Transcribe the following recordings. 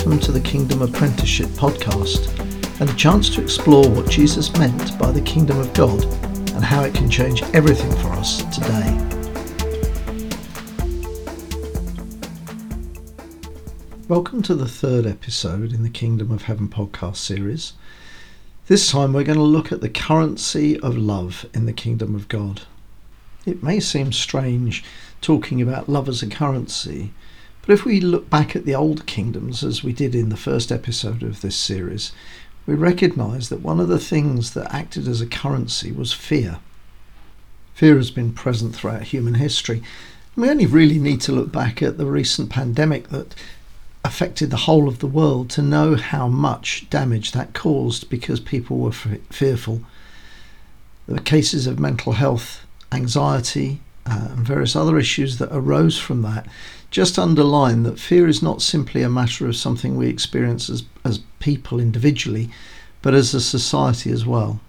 welcome to the Kingdom Apprenticeship podcast and a chance to explore what Jesus meant by the Kingdom of God and how it can change everything for us today. Welcome to the third episode in the Kingdom of Heaven podcast series. This time we're going to look at the currency of love in the Kingdom of God. It may seem strange talking about love as a currency, but if we look back at the old kingdoms, as we did in the first episode of this series, we recognize that one of the things that acted as a currency was fear. Fear has been present throughout human history. We only really need to look back at the recent pandemic that affected the whole of the world to know how much damage that caused because people were f- fearful. There were cases of mental health, anxiety, uh, and various other issues that arose from that just underline that fear is not simply a matter of something we experience as, as people individually, but as a society as well.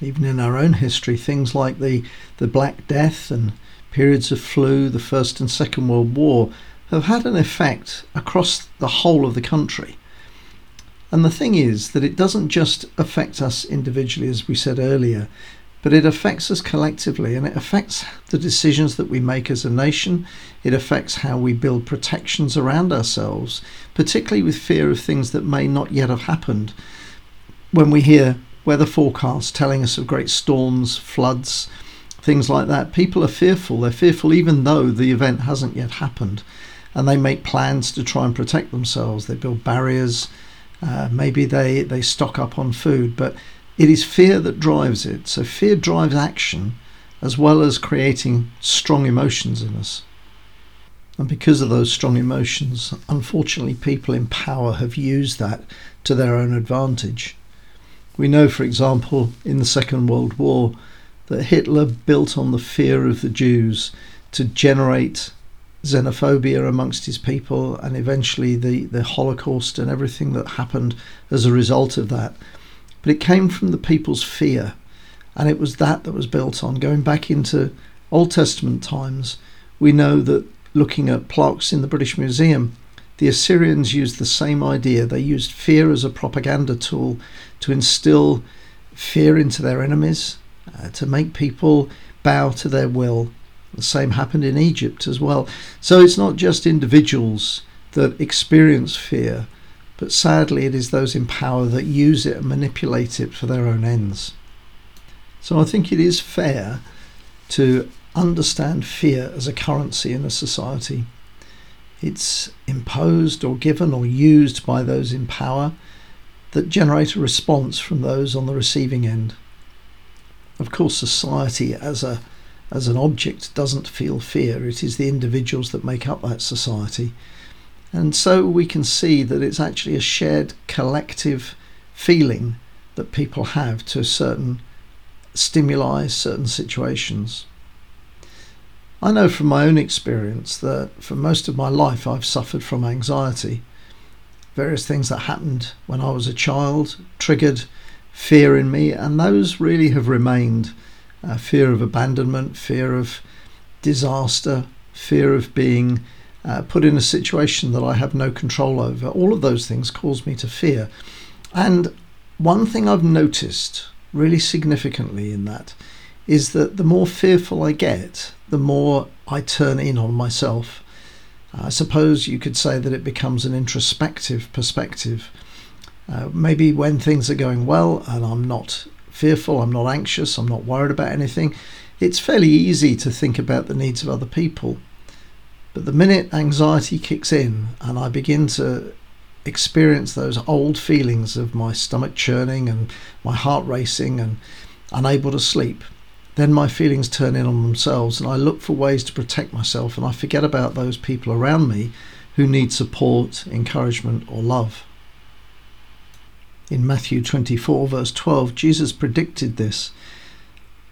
Even in our own history, things like the, the Black Death and periods of flu, the First and Second World War, have had an effect across the whole of the country. And the thing is that it doesn't just affect us individually, as we said earlier, but it affects us collectively and it affects the decisions that we make as a nation. It affects how we build protections around ourselves, particularly with fear of things that may not yet have happened. When we hear weather forecasts telling us of great storms, floods, things like that, people are fearful. They're fearful even though the event hasn't yet happened. And they make plans to try and protect themselves. They build barriers. Uh, maybe they, they stock up on food. But it is fear that drives it. So fear drives action as well as creating strong emotions in us. And because of those strong emotions, unfortunately, people in power have used that to their own advantage. We know, for example, in the Second World War, that Hitler built on the fear of the Jews to generate xenophobia amongst his people and eventually the, the Holocaust and everything that happened as a result of that but it came from the people's fear. And it was that that was built on. Going back into Old Testament times, we know that looking at plaques in the British Museum, the Assyrians used the same idea. They used fear as a propaganda tool to instill fear into their enemies, uh, to make people bow to their will. The same happened in Egypt as well. So it's not just individuals that experience fear, but sadly it is those in power that use it and manipulate it for their own ends. So I think it is fair to understand fear as a currency in a society. It's imposed or given or used by those in power that generate a response from those on the receiving end. Of course, society as a as an object doesn't feel fear. It is the individuals that make up that society and so we can see that it's actually a shared collective feeling that people have to certain stimuli, certain situations. I know from my own experience that for most of my life I've suffered from anxiety. Various things that happened when I was a child triggered fear in me, and those really have remained uh, fear of abandonment, fear of disaster, fear of being uh, put in a situation that I have no control over. All of those things cause me to fear. And one thing I've noticed really significantly in that is that the more fearful I get, the more I turn in on myself. I suppose you could say that it becomes an introspective perspective. Uh, maybe when things are going well and I'm not fearful, I'm not anxious, I'm not worried about anything, it's fairly easy to think about the needs of other people. But the minute anxiety kicks in and I begin to experience those old feelings of my stomach churning and my heart racing and unable to sleep, then my feelings turn in on themselves and I look for ways to protect myself and I forget about those people around me who need support, encouragement, or love. In Matthew 24, verse 12, Jesus predicted this.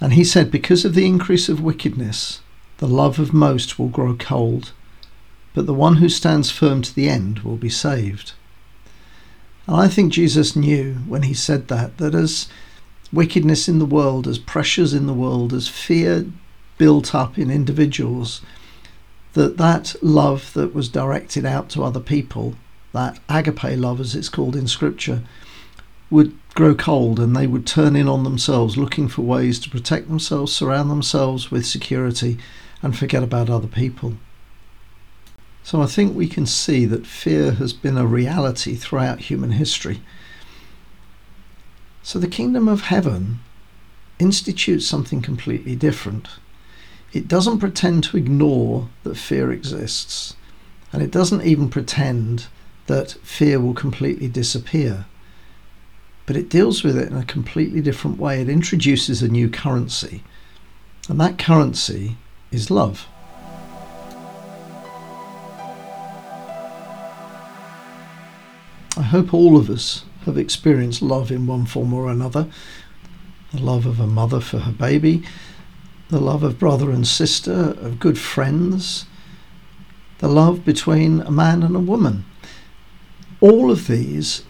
And he said, Because of the increase of wickedness, the love of most will grow cold, but the one who stands firm to the end will be saved. And I think Jesus knew when he said that, that as wickedness in the world, as pressures in the world, as fear built up in individuals, that that love that was directed out to other people that agape love, as it's called in Scripture, would grow cold and they would turn in on themselves, looking for ways to protect themselves, surround themselves with security, and forget about other people. So I think we can see that fear has been a reality throughout human history. So the kingdom of heaven institutes something completely different. It doesn't pretend to ignore that fear exists, and it doesn't even pretend that fear will completely disappear. But it deals with it in a completely different way. It introduces a new currency, and that currency is love. I hope all of us have experienced love in one form or another the love of a mother for her baby, the love of brother and sister, of good friends, the love between a man and a woman. All of these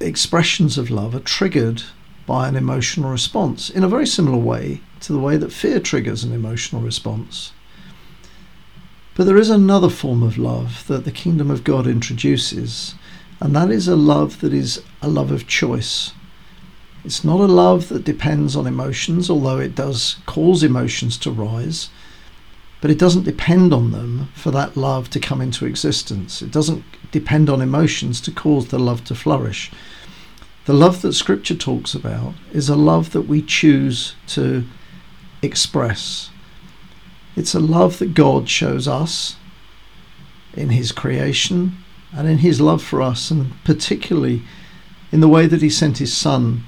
expressions of love are triggered by an emotional response in a very similar way to the way that fear triggers an emotional response. But there is another form of love that the kingdom of God introduces, and that is a love that is a love of choice. It's not a love that depends on emotions, although it does cause emotions to rise, but it doesn't depend on them for that love to come into existence. It doesn't depend on emotions to cause the love to flourish. The love that Scripture talks about is a love that we choose to express. It's a love that God shows us in His creation and in His love for us, and particularly in the way that He sent His Son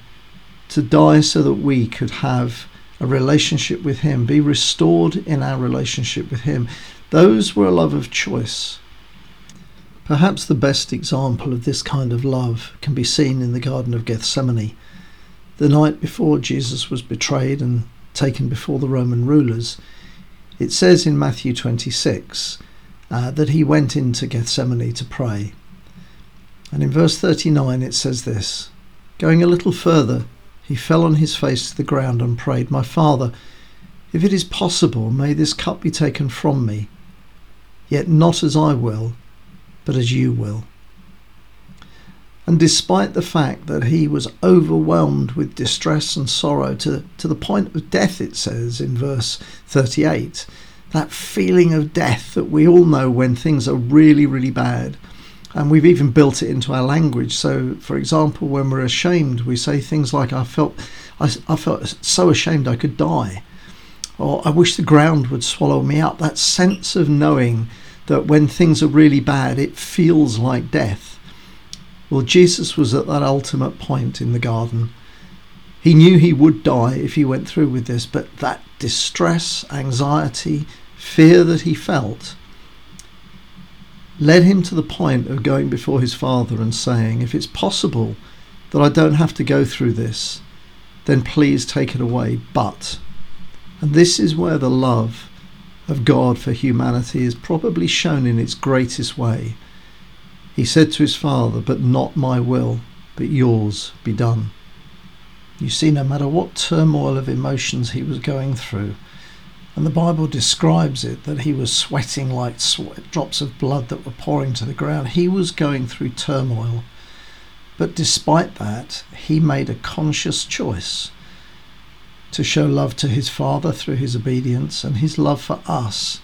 to die so that we could have a relationship with Him, be restored in our relationship with Him. Those were a love of choice. Perhaps the best example of this kind of love can be seen in the Garden of Gethsemane. The night before Jesus was betrayed and taken before the Roman rulers, it says in Matthew 26 uh, that he went into Gethsemane to pray. And in verse 39 it says this Going a little further, he fell on his face to the ground and prayed, My Father, if it is possible, may this cup be taken from me, yet not as I will, but as you will. And despite the fact that he was overwhelmed with distress and sorrow to, to the point of death, it says in verse 38, that feeling of death that we all know when things are really, really bad and we've even built it into our language. So, for example, when we're ashamed, we say things like, "I felt, I, I, felt so ashamed I could die," or "I wish the ground would swallow me up." That sense of knowing that when things are really bad, it feels like death. Well, Jesus was at that ultimate point in the garden. He knew he would die if he went through with this, but that distress, anxiety, fear that he felt led him to the point of going before his father and saying, If it's possible that I don't have to go through this, then please take it away. But, and this is where the love of God for humanity is probably shown in its greatest way. He said to his father, But not my will, but yours be done. You see, no matter what turmoil of emotions he was going through, and the Bible describes it that he was sweating like sweat, drops of blood that were pouring to the ground. He was going through turmoil. But despite that, he made a conscious choice to show love to his Father through his obedience and his love for us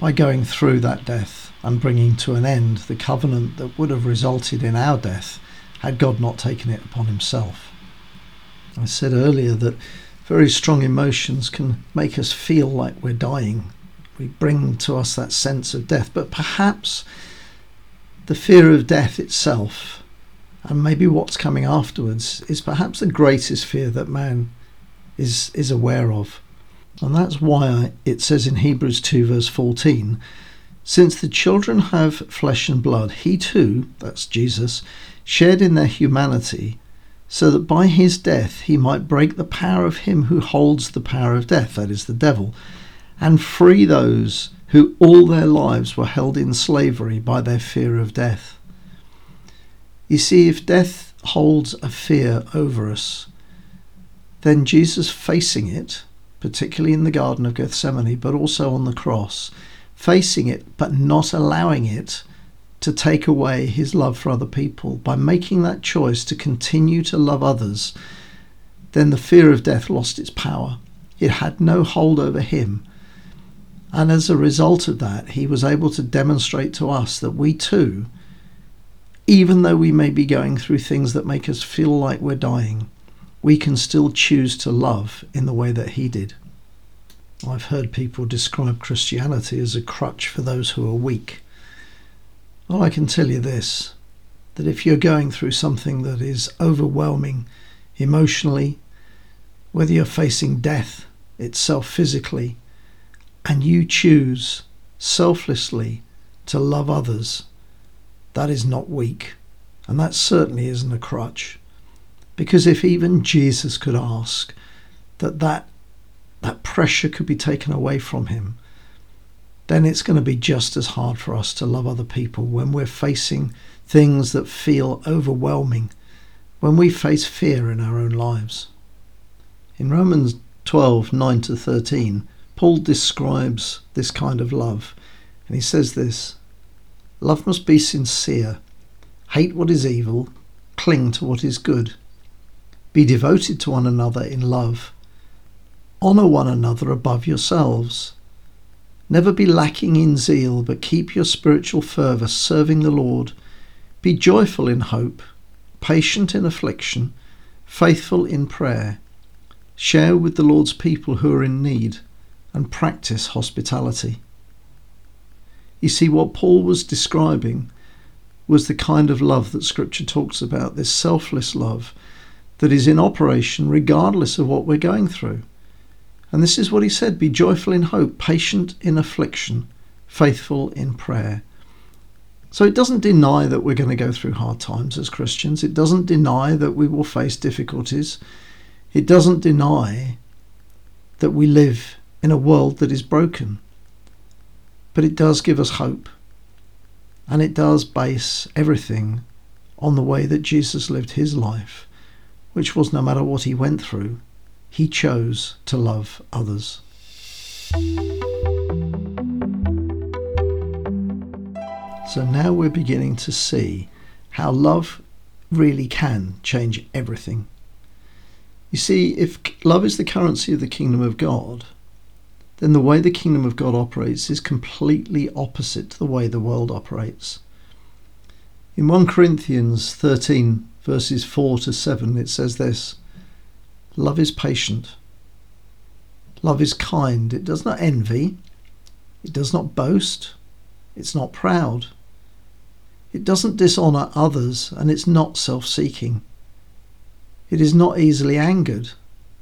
by going through that death and bringing to an end the covenant that would have resulted in our death had God not taken it upon himself. I said earlier that very strong emotions can make us feel like we're dying. We bring to us that sense of death. But perhaps the fear of death itself, and maybe what's coming afterwards, is perhaps the greatest fear that man is, is aware of. And that's why it says in Hebrews 2, verse 14, since the children have flesh and blood, he too, that's Jesus, shared in their humanity so that by his death he might break the power of him who holds the power of death, that is, the devil, and free those who all their lives were held in slavery by their fear of death. You see, if death holds a fear over us, then Jesus facing it, particularly in the Garden of Gethsemane, but also on the cross, facing it but not allowing it to take away his love for other people, by making that choice to continue to love others, then the fear of death lost its power. It had no hold over him. And as a result of that, he was able to demonstrate to us that we too, even though we may be going through things that make us feel like we're dying, we can still choose to love in the way that he did. I've heard people describe Christianity as a crutch for those who are weak. Well, I can tell you this that if you're going through something that is overwhelming emotionally, whether you're facing death itself physically, and you choose selflessly to love others, that is not weak. And that certainly isn't a crutch. Because if even Jesus could ask that that, that pressure could be taken away from him, then it's going to be just as hard for us to love other people when we're facing things that feel overwhelming, when we face fear in our own lives. In Romans 12 9 to 13, Paul describes this kind of love, and he says this Love must be sincere, hate what is evil, cling to what is good, be devoted to one another in love, honour one another above yourselves. Never be lacking in zeal, but keep your spiritual fervour serving the Lord. Be joyful in hope, patient in affliction, faithful in prayer. Share with the Lord's people who are in need, and practice hospitality. You see, what Paul was describing was the kind of love that Scripture talks about this selfless love that is in operation regardless of what we're going through. And this is what he said Be joyful in hope, patient in affliction, faithful in prayer. So it doesn't deny that we're going to go through hard times as Christians. It doesn't deny that we will face difficulties. It doesn't deny that we live in a world that is broken. But it does give us hope. And it does base everything on the way that Jesus lived his life, which was no matter what he went through, he chose to love others. So now we're beginning to see how love really can change everything. You see, if love is the currency of the kingdom of God, then the way the kingdom of God operates is completely opposite to the way the world operates. In 1 Corinthians 13, verses 4 to 7, it says this Love is patient. Love is kind. It does not envy. It does not boast. It's not proud. It doesn't dishonour others and it's not self seeking. It is not easily angered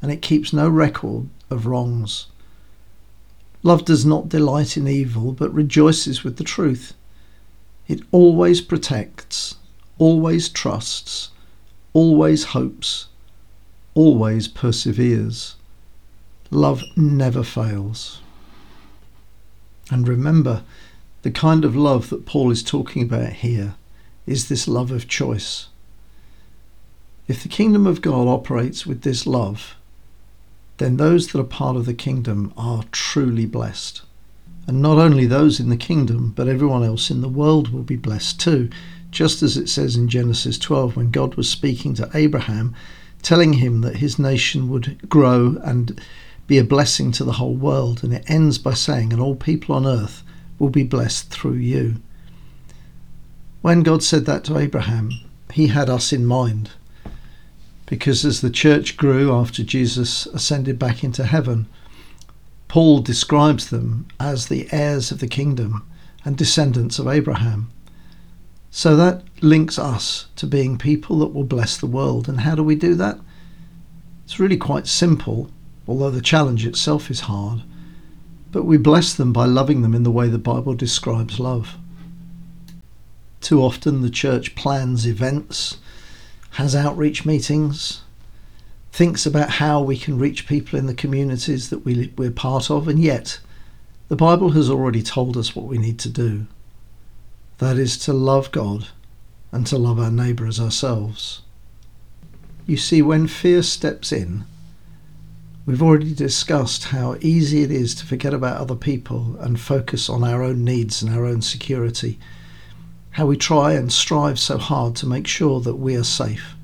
and it keeps no record of wrongs. Love does not delight in evil but rejoices with the truth. It always protects, always trusts, always hopes, always perseveres. Love never fails. And remember, the kind of love that Paul is talking about here is this love of choice. If the kingdom of God operates with this love, then those that are part of the kingdom are truly blessed. And not only those in the kingdom, but everyone else in the world will be blessed too, just as it says in Genesis 12 when God was speaking to Abraham telling him that his nation would grow and be a blessing to the whole world. And it ends by saying, and all people on earth will be blessed through you. When God said that to Abraham, he had us in mind. Because as the church grew after Jesus ascended back into heaven, Paul describes them as the heirs of the kingdom and descendants of Abraham. So that links us to being people that will bless the world. And how do we do that? It's really quite simple, although the challenge itself is hard. But we bless them by loving them in the way the Bible describes love. Too often the church plans events, has outreach meetings, thinks about how we can reach people in the communities that we, we're part of, and yet the Bible has already told us what we need to do. That is to love God and to love our neighbour as ourselves. You see, when fear steps in, we've already discussed how easy it is to forget about other people and focus on our own needs and our own security. how we try and strive so hard to make sure that we are safe.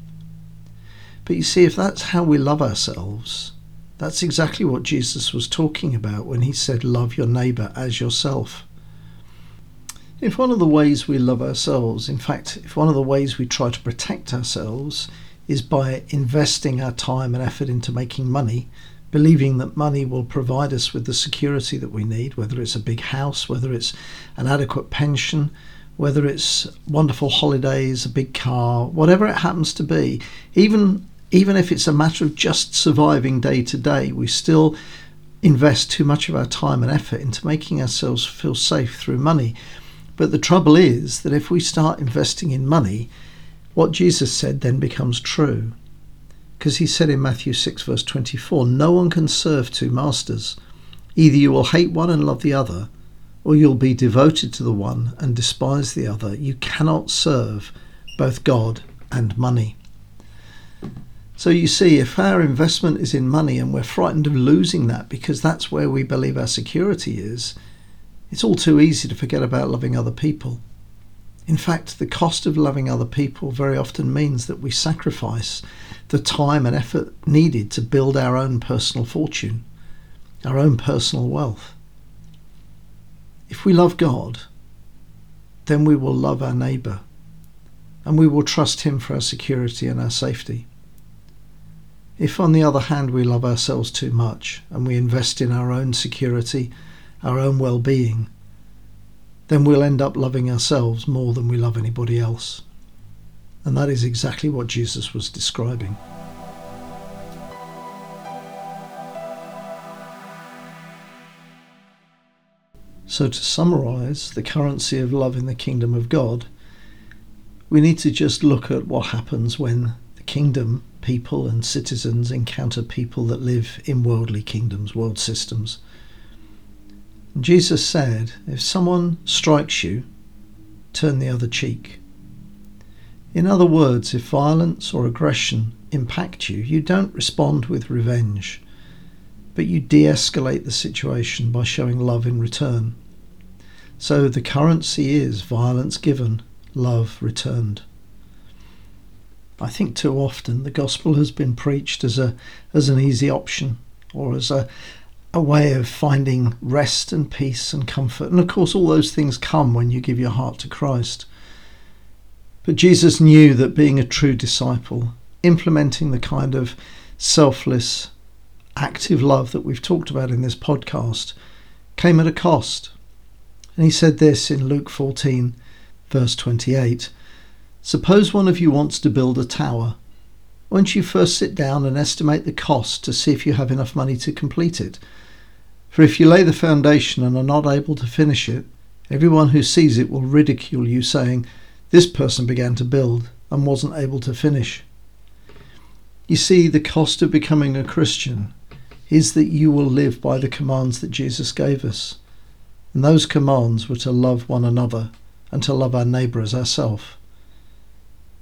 But you see, if that's how we love ourselves, that's exactly what Jesus was talking about when he said, Love your neighbour as yourself. If one of the ways we love ourselves, in fact, if one of the ways we try to protect ourselves is by investing our time and effort into making money, believing that money will provide us with the security that we need, whether it's a big house, whether it's an adequate pension, whether it's wonderful holidays, a big car, whatever it happens to be, even even if it's a matter of just surviving day to day, we still invest too much of our time and effort into making ourselves feel safe through money. But the trouble is that if we start investing in money, what Jesus said then becomes true. Because he said in Matthew 6, verse 24, No one can serve two masters. Either you will hate one and love the other, or you'll be devoted to the one and despise the other. You cannot serve both God and money. So you see, if our investment is in money and we're frightened of losing that because that's where we believe our security is, it's all too easy to forget about loving other people. In fact, the cost of loving other people very often means that we sacrifice the time and effort needed to build our own personal fortune, our own personal wealth. If we love God, then we will love our neighbour and we will trust Him for our security and our safety. If, on the other hand, we love ourselves too much and we invest in our own security, our own well being, then we'll end up loving ourselves more than we love anybody else. And that is exactly what Jesus was describing. So, to summarize the currency of love in the kingdom of God, we need to just look at what happens when the kingdom people and citizens encounter people that live in worldly kingdoms, world systems. Jesus said, If someone strikes you, turn the other cheek. In other words, if violence or aggression impact you, you don't respond with revenge, but you de escalate the situation by showing love in return. So the currency is violence given, love returned. I think too often the gospel has been preached as a as an easy option or as a a way of finding rest and peace and comfort. And of course all those things come when you give your heart to Christ. But Jesus knew that being a true disciple, implementing the kind of selfless, active love that we've talked about in this podcast, came at a cost. And he said this in Luke 14, verse 28 Suppose one of you wants to build a tower. Won't you first sit down and estimate the cost to see if you have enough money to complete it? For if you lay the foundation and are not able to finish it, everyone who sees it will ridicule you, saying, This person began to build and wasn't able to finish. You see, the cost of becoming a Christian is that you will live by the commands that Jesus gave us. And those commands were to love one another and to love our neighbour as ourselves.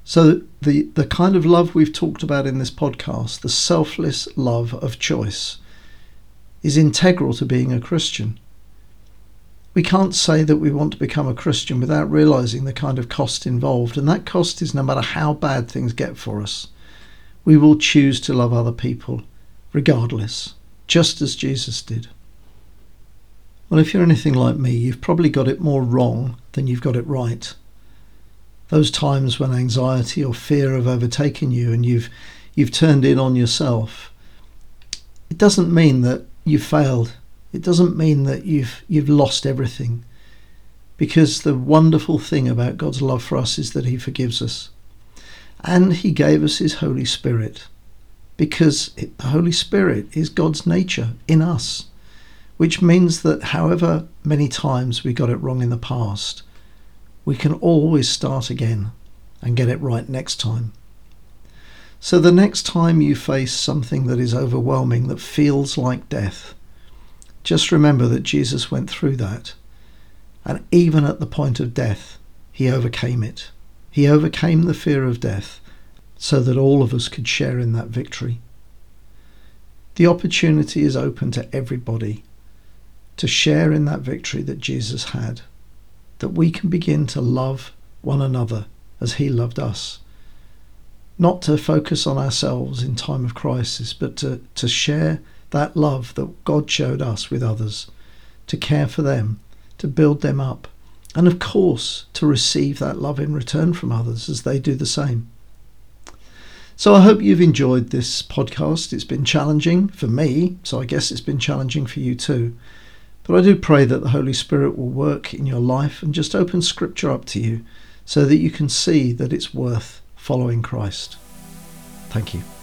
So, the, the kind of love we've talked about in this podcast, the selfless love of choice, is integral to being a Christian. We can't say that we want to become a Christian without realizing the kind of cost involved, and that cost is no matter how bad things get for us, we will choose to love other people regardless, just as Jesus did. Well, if you're anything like me, you've probably got it more wrong than you've got it right those times when anxiety or fear have overtaken you and you've you've turned in on yourself it doesn't mean that you've failed it doesn't mean that you've you've lost everything because the wonderful thing about God's love for us is that he forgives us and he gave us his holy spirit because it, the holy spirit is God's nature in us which means that however many times we got it wrong in the past we can always start again and get it right next time. So, the next time you face something that is overwhelming, that feels like death, just remember that Jesus went through that. And even at the point of death, he overcame it. He overcame the fear of death so that all of us could share in that victory. The opportunity is open to everybody to share in that victory that Jesus had that we can begin to love one another as He loved us. Not to focus on ourselves in time of crisis, but to, to share that love that God showed us with others, to care for them, to build them up, and of course to receive that love in return from others as they do the same. So I hope you've enjoyed this podcast. It's been challenging for me, so I guess it's been challenging for you too. But I do pray that the Holy Spirit will work in your life and just open Scripture up to you so that you can see that it's worth following Christ. Thank you.